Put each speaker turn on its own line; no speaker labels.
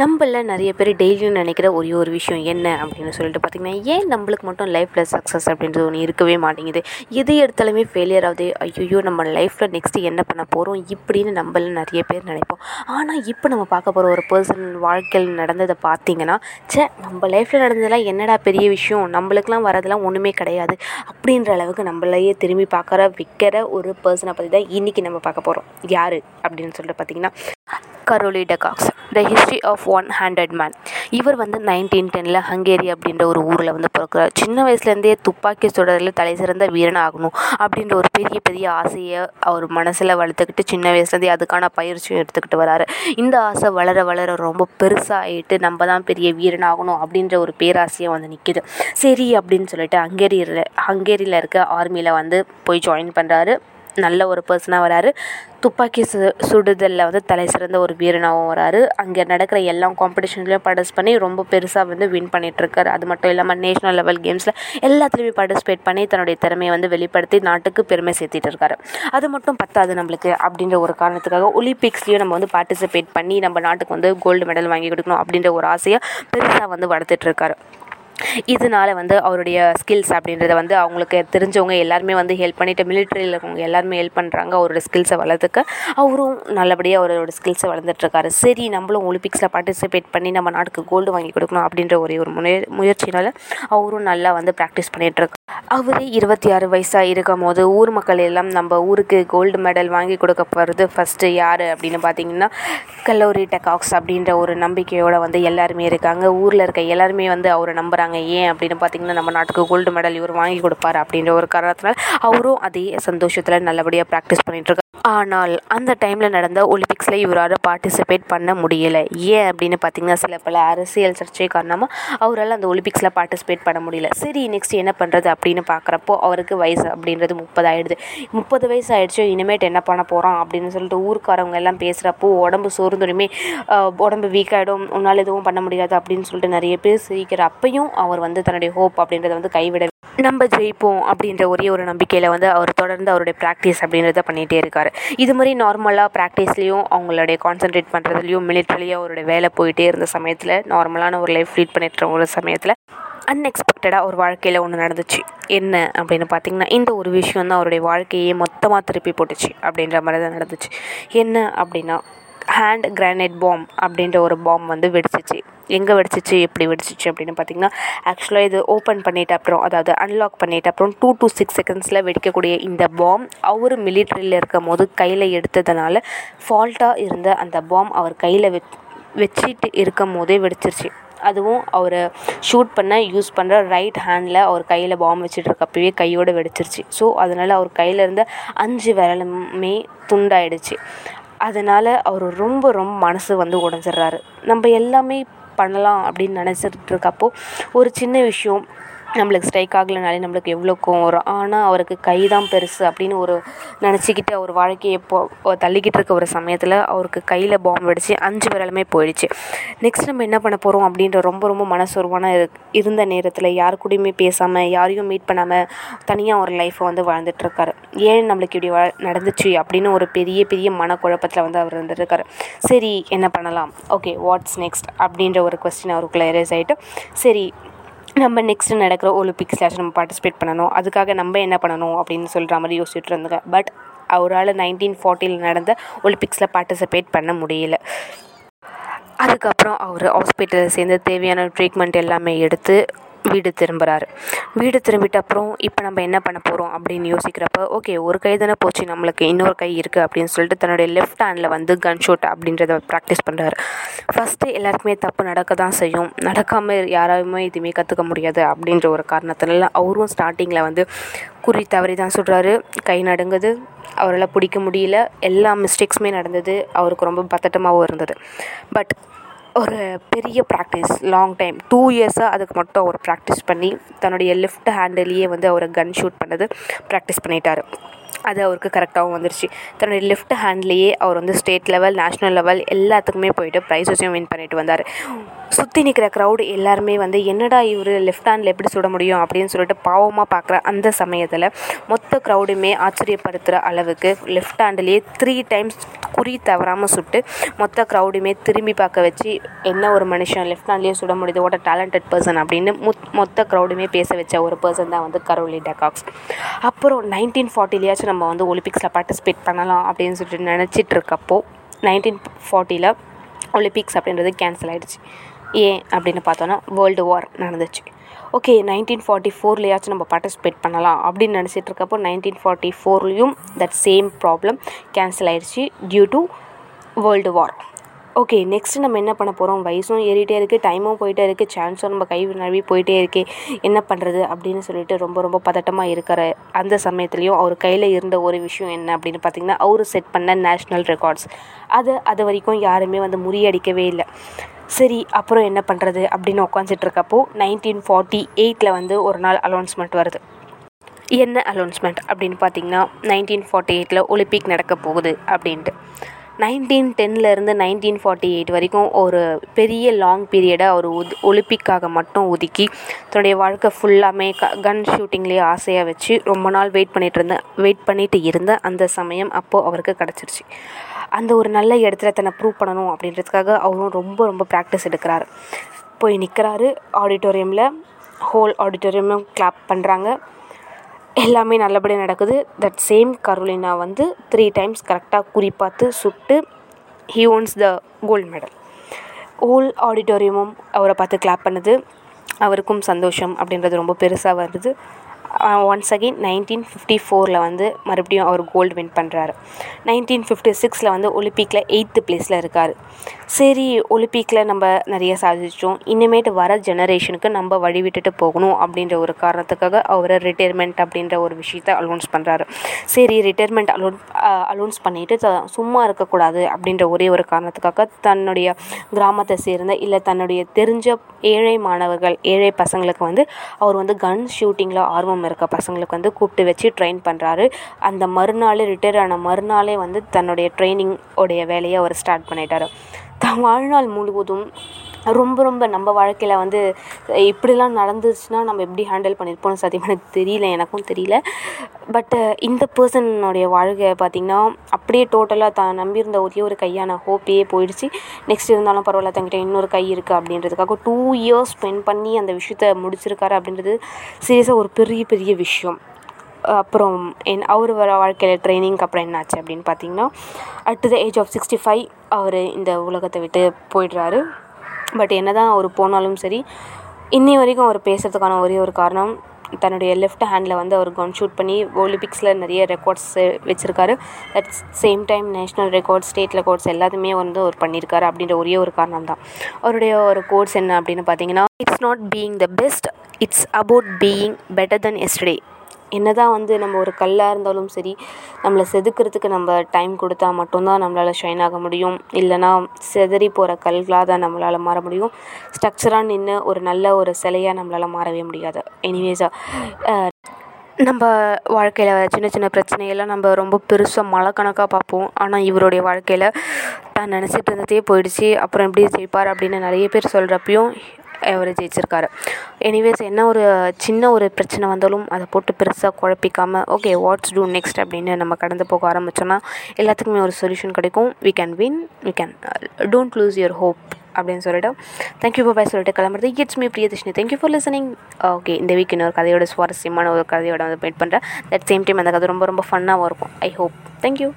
நம்மள நிறைய பேர் டெய்லியும் நினைக்கிற ஒரே ஒரு விஷயம் என்ன அப்படின்னு சொல்லிட்டு பார்த்திங்கன்னா ஏன் நம்மளுக்கு மட்டும் லைஃப்பில் சக்ஸஸ் அப்படின்றது ஒன்று இருக்கவே மாட்டேங்குது? எது எடுத்தாலுமே ஃபெயிலியர் ஆகுது. ஐயோ நம்ம லைஃப்பில் நெக்ஸ்ட்டு என்ன பண்ண போகிறோம் இப்படின்னு நம்மள நிறைய பேர் நினைப்போம். ஆனால் இப்போ நம்ம பார்க்க போகிற ஒரு பர்சன் வாழ்க்கையில் நடந்ததை பார்த்தீங்கன்னா சே நம்ம லைஃப்பில் நடந்ததெல்லாம் என்னடா பெரிய விஷயம்? நம்மளுக்கெலாம் வரதெல்லாம் ஒன்றுமே கிடையாது. அப்படின்ற அளவுக்கு நம்மளையே திரும்பி பார்க்குற விற்கிற ஒரு பர்சனை பற்றி தான் இன்றைக்கி நம்ம பார்க்க போகிறோம் யார்? அப்படின்னு சொல்லிட்டு பார்த்தீங்கன்னா Karoly Takacs the history of one hundred man இவர் வந்து நைன்டீன் டெனில் ஹங்கேரி அப்படின்ற ஒரு ஊரில் வந்து பிறக்கிறார். சின்ன வயசுலேருந்தே துப்பாக்கி சுடரில் தலை சிறந்த வீரன் ஆகணும் அப்படின்ற ஒரு பெரிய பெரிய ஆசையை அவர் மனசில் வளர்த்துக்கிட்டு சின்ன வயசுலேருந்தே அதுக்கான பயிற்சியும் எடுத்துக்கிட்டு வராரு. இந்த ஆசை வளர வளர ரொம்ப பெருசாக ஆகிட்டு நம்ம தான் பெரிய வீரன் ஆகணும் அப்படின்ற ஒரு பேராசையை வந்து நிற்கிது சரி அப்படின்னு சொல்லிட்டு ஹங்கேரியில் ஹங்கேரியில் இருக்க ஆர்மியில் வந்து போய் ஜாயின் பண்ணுறாரு நல்ல ஒரு பர்சனாக வராரு. துப்பாக்கி சு சுடுதலில் வந்து தலை சிறந்த ஒரு வீரனாகவும் வராரு. அங்கே நடக்கிற எல்லா காம்படிஷன்லேயும் பார்ட்டிஸ் பண்ணி ரொம்ப பெருசாக வந்து வின் பண்ணிகிட்ருக்காரு அது மட்டும் இல்லாமல் நேஷ்னல் லெவல் கேம்ஸில் எல்லாத்துலேயுமே பார்ட்டிசிபேட் பண்ணி தன்னுடைய திறமையை வந்து வெளிப்படுத்தி நாட்டுக்கு பெருமை சேர்த்திட்டு இருக்காரு. அது மட்டும் பத்தாது நம்மளுக்கு அப்படின்ற ஒரு காரணத்துக்காக ஒலிம்பிக்ஸ்லேயும் நம்ம வந்து பார்ட்டிசிபேட் பண்ணி நம்ம நாட்டுக்கு வந்து கோல்டு மெடல் வாங்கி கொடுக்கணும் அப்படின்ற ஒரு ஆசையை பெருசாக வந்து வளர்த்துட்ருக்காரு இதனால வந்து அவருடைய ஸ்கில்ஸ் அப்படின்றத வந்து அவங்களுக்கு தெரிஞ்சவங்க எல்லாருமே வந்து ஹெல்ப் பண்ணிவிட்டு மிலிட்ரியில் இருக்கவங்க எல்லாருமே ஹெல்ப் பண்ணுறாங்க அவரோட ஸ்கில்ஸை வளர்த்துக்க. அவரும் நல்லபடியாக அவரோட ஸ்கில்ஸை வளர்ந்துட்டுருக்காரு. சரி நம்மளும் ஒலிம்பிக்ஸில் பார்ட்டிசிபேட் பண்ணி நம்ம நாட்டுக்கு கோல்டு வாங்கி கொடுக்கணும் அப்படின்ற ஒரே ஒரு முய முயற்சினால் அவரும் நல்லா வந்து ப்ராக்டிஸ் பண்ணிகிட்ருக்காரு அவரே இருபத்தி ஆறு வயசாக இருக்கும் போது ஊர் மக்கள் எல்லாம் நம்ம ஊருக்கு கோல்டு மெடல் வாங்கி கொடுக்க போகிறது ஃபஸ்ட்டு யார் அப்படின்னு பார்த்தீங்கன்னா கல்லூரி டெகாக்ஸ் அப்படின்ற ஒரு நம்பிக்கையோடு வந்து எல்லாருமே இருக்காங்க. ஊரில் இருக்க எல்லாருமே வந்து அவரை நம்புகிறாங்க ஏன் அப்படின்னு பார்த்தீங்கன்னா நம்ம நாட்டுக்கு கோல்டு மெடல் இவர் வாங்கி கொடுப்பாரு அப்படின்ற ஒரு காரணத்தினால் அவரும் அதே சந்தோஷத்தில் நல்லபடியாக ப்ராக்டிஸ் பண்ணிகிட்ருக்காரு ஆனால் அந்த டைமில் நடந்த ஒலிம்பிக்ஸில் இவரால் பார்ட்டிசிபேட் பண்ண முடியலை. ஏன் அப்படின்னு பார்த்தீங்கன்னா சில பல அரசியல் சர்ச்சை காரணமாக அவரால் அந்த ஒலிம்பிக்ஸில் பார்ட்டிசிபேட் பண்ண முடியல. சரி நெக்ஸ்ட் என்ன பண்ணுறது அப்படின்னு பார்க்குறப்போ அவருக்கு வயசு அப்படின்றது முப்பது ஆயிடுது முப்பது வயசு ஆயிடுச்சு இனிமேட்டு என்ன பண்ண போகிறோம் அப்படின்னு சொல்லிட்டு ஊருக்காரவங்க எல்லாம் பேசுகிறப்போ உடம்பு சோர்ந்துடுமே உடம்பு வீக் ஆகிடும் உன்னால் எதுவும் பண்ண முடியாது அப்படின்னு சொல்லிட்டு நிறைய பேர் சிரிக்கிற அப்பையும் அவர் வந்து தன்னுடைய ஹோப் அப்படின்றத வந்து கைவிட நம்ம ஜெயிப்போம் அப்படின்ற ஒரே ஒரு நம்பிக்கையில் வந்து அவர் தொடர்ந்து அவருடைய ப்ராக்டிஸ் அப்படின்றத பண்ணிகிட்டே இருக்கார். இது மாதிரி நார்மலாக ப்ராக்டிஸ்லேயும் அவங்களுடைய கான்சென்ட்ரேட் பண்ணுறதுலையும் மிலிட்ரிலையும் அவருடைய வேலை போயிட்டே இருந்த சமயத்தில் நார்மலான ஒரு லைஃப் லீட் பண்ணிட்டு ஒரு சமயத்தில் அன்எக்ஸ்பெக்டடாக ஒரு வாழ்க்கையில் ஒன்று நடந்துச்சு. என்ன அப்படின்னு பார்த்தீங்கன்னா இந்த ஒரு விஷயம் தான் அவருடைய வாழ்க்கையே மொத்தமாக திருப்பி போட்டுச்சு அப்படின்ற மாதிரி தான் நடந்துச்சு. என்ன அப்படின்னா ஹேண்ட் கிரானைட் பாம் அப்படின்ற ஒரு பாம் வந்து வெடிச்சிச்சு. எங்கே வெடிச்சிச்சு எப்படி வெடிச்சிச்சு அப்படின்னு பார்த்தீங்கன்னா ஆக்சுவலாக இது ஓப்பன் பண்ணிட்ட அப்புறம் அதாவது அன்லாக் பண்ணிட்ட அப்புறம் டூ டு சிக்ஸ் செகண்ட்ஸில் வெடிக்கக்கூடிய இந்த பாம் அவர் மிலிட்ரியில் இருக்கும் போது கையில் எடுத்ததுனால ஃபால்ட்டாக இருந்த அந்த பாம் அவர் கையில் வெ வச்சிட்டு இருக்கும் போதே வெடிச்சிருச்சு. அதுவும் அவர் ஷூட் பண்ண யூஸ் பண்ணுற ரைட் ஹேண்டில் அவர் கையில் பாம் வச்சுட்ருக்கப்பவே கையோடு வெடிச்சிருச்சு. ஸோ அதனால் அவர் கையில் இருந்த அஞ்சு விரலுமே துண்டாயிடுச்சு. அதனால் அவர் ரொம்ப ரொம்ப மனசு வந்து உடஞ்சிட்றாரு நம்ம எல்லாமே பண்ணலாம் அப்படின்னு நினச்சிட்டு இருக்கப்போ ஒரு சின்ன விஷயம் நம்மளுக்கு ஸ்ட்ரைக் ஆகலைனாலே நம்மளுக்கு எவ்வளோ கோவம் வரும்? ஆனால் அவருக்கு கை தான் பெருசு அப்படின்னு ஒரு நினச்சிக்கிட்டு அவர் வாழ்க்கையை இப்போது தள்ளிக்கிட்டு இருக்க ஒரு சமயத்தில் அவருக்கு கையில் பாம்பு வெடிச்சு அஞ்சு விரலுமே போயிடுச்சு. நெக்ஸ்ட் நம்ம என்ன பண்ண போகிறோம் அப்படின்ற ரொம்ப ரொம்ப மனசோர்வான இருந்த நேரத்தில் யார் கூடயுமே பேசாமல் யாரையும் மீட் பண்ணாமல் தனியாக ஒரு லைஃப்பை வந்து வாழ்ந்துட்டுருக்காரு ஏன் நம்மளுக்கு இப்படி வா நடந்துச்சு அப்படின்னு ஒரு பெரிய பெரிய மனக்குழப்பத்தில் வந்து அவர் இருந்துட்டுருக்காரு சரி என்ன பண்ணலாம்? ஓகே வாட்ஸ் நெக்ஸ்ட் அப்படின்ற ஒரு கொஸ்டின் அவருக்குள்ளே எரேஸ் ஆகிட்டு சரி நம்ம நெக்ஸ்ட்டு நடக்கிற ஒலிம்பிக்ஸில் நம்ம பார்ட்டிசிபேட் பண்ணணும். அதுக்காக நம்ம என்ன பண்ணணும் அப்படின்னு சொல்கிற மாதிரி யோசிச்சுட்டு இருந்தாங்க. பட் அவரால் நைன்டீன் ஃபார்ட்டியில் நடந்த ஒலிம்பிக்ஸில் பார்ட்டிசிபேட் பண்ண முடியல. அதுக்கப்புறம் அவர் ஹாஸ்பிட்டலில் சேர்ந்து தேவையான ட்ரீட்மெண்ட் எல்லாமே எடுத்து வீடு திரும்புகிறாரு வீடு திரும்பிட்ட அப்புறம் இப்போ நம்ம என்ன பண்ண போகிறோம் அப்படின்னு யோசிக்கிறப்ப ஓகே ஒரு கை தானே போச்சு நம்மளுக்கு இன்னொரு கை இருக்குது அப்படின்னு சொல்லிட்டு தன்னுடைய லெஃப்ட் ஹேண்டில் வந்து கன் ஷூட் அப்படின்றத ப்ராக்டிஸ் பண்ணுறாரு ஃபஸ்ட்டு எல்லாருக்குமே தப்பு நடக்க தான் செய்யும். நடக்காமல் யாராலுமே எதுவுமே கற்றுக்க முடியாது அப்படின்ற ஒரு காரணத்தினால அவரும் ஸ்டார்டிங்கில் வந்து குறி தவறி தான் சொல்கிறாரு கை நடுங்குது. அவரால் பிடிக்க முடியல. எல்லா மிஸ்டேக்ஸுமே நடந்தது. அவருக்கு ரொம்ப பதட்டமாகவும் இருந்தது. பட் ஒரு பெரிய ப்ராக்டிஸ் லாங் டைம் டூ இயர்ஸாக அதுக்கு மட்டும் அவர் ப்ராக்டிஸ் பண்ணி தன்னுடைய லெஃப்ட் ஹேண்டிலேயே வந்து அவர் கன் ஷூட் பண்ணது ப்ராக்டிஸ் பண்ணிட்டார். அது அவருக்கு கரெக்டாகவும் வந்துருச்சு. தன்னுடைய லெஃப்ட் ஹேண்ட்லேயே அவர் வந்து ஸ்டேட் லெவல் நேஷ்னல் லெவல் எல்லாத்துக்குமே போயிட்டு ப்ரைஸஸையும் வின் பண்ணிட்டு வந்தார். சுற்றி நிற்கிற க்ரௌடு எல்லாருமே வந்து என்னடா இவர் லெஃப்ட் ஹேண்டில் எப்படி சுட முடியும்? அப்படின்னு சொல்லிட்டு பாவமாக பார்க்குற அந்த சமயத்தில் மொத்த க்ரௌடுமே ஆச்சரியப்படுத்துகிற அளவுக்கு லெஃப்ட் ஹேண்ட்லேயே த்ரீ டைம்ஸ் குறி தவறாமல் சுட்டு மொத்த க்ரௌடுமே திரும்பி பார்க்க வச்சு என்ன ஒரு மனுஷன் லெஃப்ட் ஹேண்ட்லேயே சுட முடியுது? ஓட டேலண்டட் பர்சன் அப்படின்னு மொத்த க்ரௌடுமே பேச வச்ச ஒரு பர்சன் தான் வந்து கரோலி டெகாக்ஸ். அப்புறம் நைன்டீன் ஃபார்ட்டிலேயாச்சும் நம்ம வந்து ஒலிம்பிக்ஸில் பார்ட்டிசிபேட் பண்ணலாம் அப்படின்னு சொல்லிட்டு நினச்சிட்டு இருக்கப்போ நைன்டீன் ஃபார்ட்டியில் ஒலிம்பிக்ஸ் அப்படின்றது கேன்சல் ஆகிடுச்சு ஏன் அப்படின்னு பார்த்தோன்னா வேர்ல்டு வார் நடந்துச்சு. ஓகே நைன்டீன் ஃபார்ட்டி ஃபோர்லேயாச்சும் நம்ம பார்ட்டிசிபேட் பண்ணலாம் அப்படின்னு நினச்சிட்டு இருக்கப்போ நைன்டீன் ஃபார்ட்டி ஃபோர்லேயும் தட் சேம் ப்ராப்ளம் கேன்சல் ஆகிடுச்சு due to world war okay next நம்ம என்ன பண்ண போகிறோம் வயசும் ஏறிட்டே இருக்குது டைமும் போயிட்டே இருக்குது சான்ஸும் நம்ம கை நழுவி போயிட்டே இருக்கே. என்ன பண்ணுறது அப்படின்னு சொல்லிட்டு ரொம்ப ரொம்ப பதட்டமாக இருக்கிற அந்த சமயத்துலேயும் அவர் கையில் இருந்த ஒரு விஷயம் என்ன அப்படின்னு பார்த்தீங்கன்னா அவர் செட் பண்ண நேஷ்னல் ரெக்கார்ட்ஸ் அது அது வரைக்கும் யாருமே வந்து முறியடிக்கவே இல்லை. சரி அப்புறம் என்ன பண்ணுறது அப்படின்னு உட்காந்துட்டு இருக்கப்போ நைன்டீன் ஃபார்ட்டி எயிட்டில் வந்து ஒரு நாள் அலௌன்ஸ்மெண்ட் வருது. என்ன அலௌன்ஸ்மெண்ட் அப்படின்னு பார்த்தீங்கன்னா நைன்டீன் ஃபார்ட்டி எயிட்டில் ஒலிம்பிக் நடக்க போகுது அப்படின்ட்டு. நைன்டீன் டென்லேருந்து நைன்டீன் ஃபார்ட்டி எயிட் வரைக்கும் ஒரு பெரிய லாங் பீரியடை அவர் ஒது ஒலிம்பிக்காக மட்டும் ஒதுக்கி தன்னுடைய வாழ்க்கை ஃபுல்லாமே க கன் ஷூட்டிங்லேயே ஆசையாக வச்சு ரொம்ப நாள் வெயிட் பண்ணிகிட்டு இருந்தேன் வெயிட் பண்ணிட்டு இருந்த அந்த சமயம் அப்போது அவருக்கு கிடச்சிருச்சு. அந்த ஒரு நல்ல இடத்துல தன்னை ப்ரூவ் பண்ணணும் அப்படின்றதுக்காக அவரும் ரொம்ப ரொம்ப ப்ராக்டிஸ் எடுக்கிறாரு. போய் நிற்கிறாரு ஆடிட்டோரியமில் ஹோல் ஆடிட்டோரியமும் கிளாப் பண்ணுறாங்க எல்லாமே நல்லபடியாக நடக்குது. தட் சேம் கரோலினா வந்து த்ரீ டைம்ஸ் கரெக்டாக குறிப்பாத்து சுட்டு he owns the gold medal whole ஆடிட்டோரியமும் அவரை பார்த்து கிளாப் பண்ணுது. அவருக்கும் சந்தோஷம் அப்படின்றது ரொம்ப பெருசாக வருது. ஒன்ஸ் அகெயின் நைன்டீன் ஃபிஃப்டி ஃபோரில் வந்து மறுபடியும் அவர் கோல்டு வின் பண்ணுறாரு நைன்டீன் ஃபிஃப்டி சிக்ஸில் வந்து ஒலிம்பிக்கில் எயித்து ப்ளேஸில் இருக்கார். சரி ஒலிம்பிக்கில் நம்ம நிறைய சாதிச்சோம் இனிமேட்டு வர ஜெனரேஷனுக்கு நம்ம வழி விட்டுட்டு போகணும் அப்படின்ற ஒரு காரணத்துக்காக அவர் ரிட்டையர்மெண்ட் அப்படின்ற ஒரு விஷயத்தை அலோன்ஸ் பண்ணுறாரு சரி ரிட்டையர்மெண்ட் அலோன் அலோன்ஸ் பண்ணிவிட்டு சும்மா இருக்கக்கூடாது அப்படின்ற ஒரே ஒரு காரணத்துக்காக தன்னுடைய கிராமத்தை சேர்ந்த இல்லை தன்னுடைய தெரிஞ்ச ஏழை மாணவர்கள் ஏழை பசங்களுக்கு வந்து அவர் வந்து கன் ஷூட்டிங்கில் ஆர்வம் இருக்க பசங்களுக்கு வந்து கூப்பிட்டு வச்சு ட்ரெயின் பண்ணுறாரு அந்த மறுநாள் ரிட்டையர் ஆன மறுநாளே வந்து தன்னுடைய ட்ரைனிங் உடைய வேலையை அவர் ஸ்டார்ட் பண்ணிட்டார். தன் வாழ்நாள் முழுவதும் ரொம்ப ரொம்ப நம்ம வாழ்க்கையில் வந்து இப்படிலாம் நடந்துச்சுன்னா நம்ம எப்படி ஹேண்டில் பண்ணியிருப்போம்னு சத்தியமாக எனக்கு தெரியல எனக்கும் தெரியல. பட்டு இந்த பர்சனுடைய வாழ்க்கை பார்த்திங்கன்னா அப்படியே டோட்டலாக தான் நம்பியிருந்த ஒரே ஒரு கையான ஹோப்பையே போயிடுச்சு. நெக்ஸ்ட் இருந்தாலும் பரவாயில்ல தங்கிட்ட இன்னொரு கை இருக்குது அப்படின்றதுக்காக டூ இயர்ஸ் ஸ்பெண்ட் பண்ணி அந்த விஷயத்த முடிச்சிருக்காரு அப்படின்றது சீரியஸாக ஒரு பெரிய பெரிய விஷயம். அப்புறம் என் அவர் வர வாழ்க்கையில் ட்ரைனிங்க்கு அப்புறம் என்னாச்சு அப்படின்னு பார்த்தீங்கன்னா at the age of sixty five அவர் இந்த உலகத்தை விட்டு போயிடுறாரு. பட் என்ன தான் அவர் போனாலும் சரி இன்னி வரைக்கும் அவர் பேசுகிறதுக்கான ஒரே ஒரு காரணம் தன்னுடைய லெஃப்ட் ஹேண்டில் வந்து அவர் கன் ஷூட் பண்ணி ஒலிம்பிக்ஸில் நிறைய ரெக்கார்ட்ஸ் வச்சுருக்காரு. At same time national records state records எல்லாத்தையுமே வந்து அவர் பண்ணியிருக்காரு அப்படின்ற ஒரே ஒரு காரணம் தான் அவருடைய ஒரு கோர்ஸ் என்ன அப்படின்னு பார்த்தீங்கன்னா it's not being the best it's about being better than yesterday என்ன தான் வந்து நம்ம ஒரு கல்லாக இருந்தாலும் சரி நம்மளை செதுக்கிறதுக்கு நம்ம டைம் கொடுத்தா மட்டும்தான் நம்மளால் ஷைன் ஆக முடியும். இல்லைனா செதறி போகிற கல்களாக தான் நம்மளால் மாற முடியும். ஸ்ட்ரக்சராக நின்று ஒரு நல்ல ஒரு சிலையாக நம்மளால் மாறவே முடியாது. எனிவேஸாக நம்ம வாழ்க்கையில் சின்ன சின்ன பிரச்சனையெல்லாம் நம்ம ரொம்ப பெருசாக மழை கணக்காக பார்ப்போம். ஆனால் இவருடைய வாழ்க்கையில் தான் நினச்சிட்டு இருந்ததே போயிடுச்சு. அப்புறம் எப்படி ஜெயிப்பார் அப்படின்னு நிறைய பேர் சொல்கிறப்பையும் அவர் ஜெயிச்சிருக்காரு. எனிவேஸ் என்ன ஒரு சின்ன ஒரு பிரச்சனை வந்தாலும் அதை போட்டு பெருசாக குழப்பிக்காமல் ஓகே வாட்ஸ் டூ நெக்ஸ்ட் அப்படின்னு நம்ம கடந்து போக ஆரம்பித்தோன்னா எல்லாத்துக்குமே ஒரு சொல்யூஷன் கிடைக்கும். We can win we can don't lose your hope அப்படின்னு சொல்லிட்டு. தேங்க்யூ பாய் சொல்லிட்டு கிளம்புறது. It's me Priyadarshini thank you for listening okay இந்த வீக் இன்னொரு கதையோட சுவாரஸ்யமான ஒரு கதையோட வந்து மீட் பண்ணுறேன் தட் சேம் டைம் அந்த கதை ரொம்ப ரொம்ப ஃபன்னாகவும் இருக்கும். I hope thank you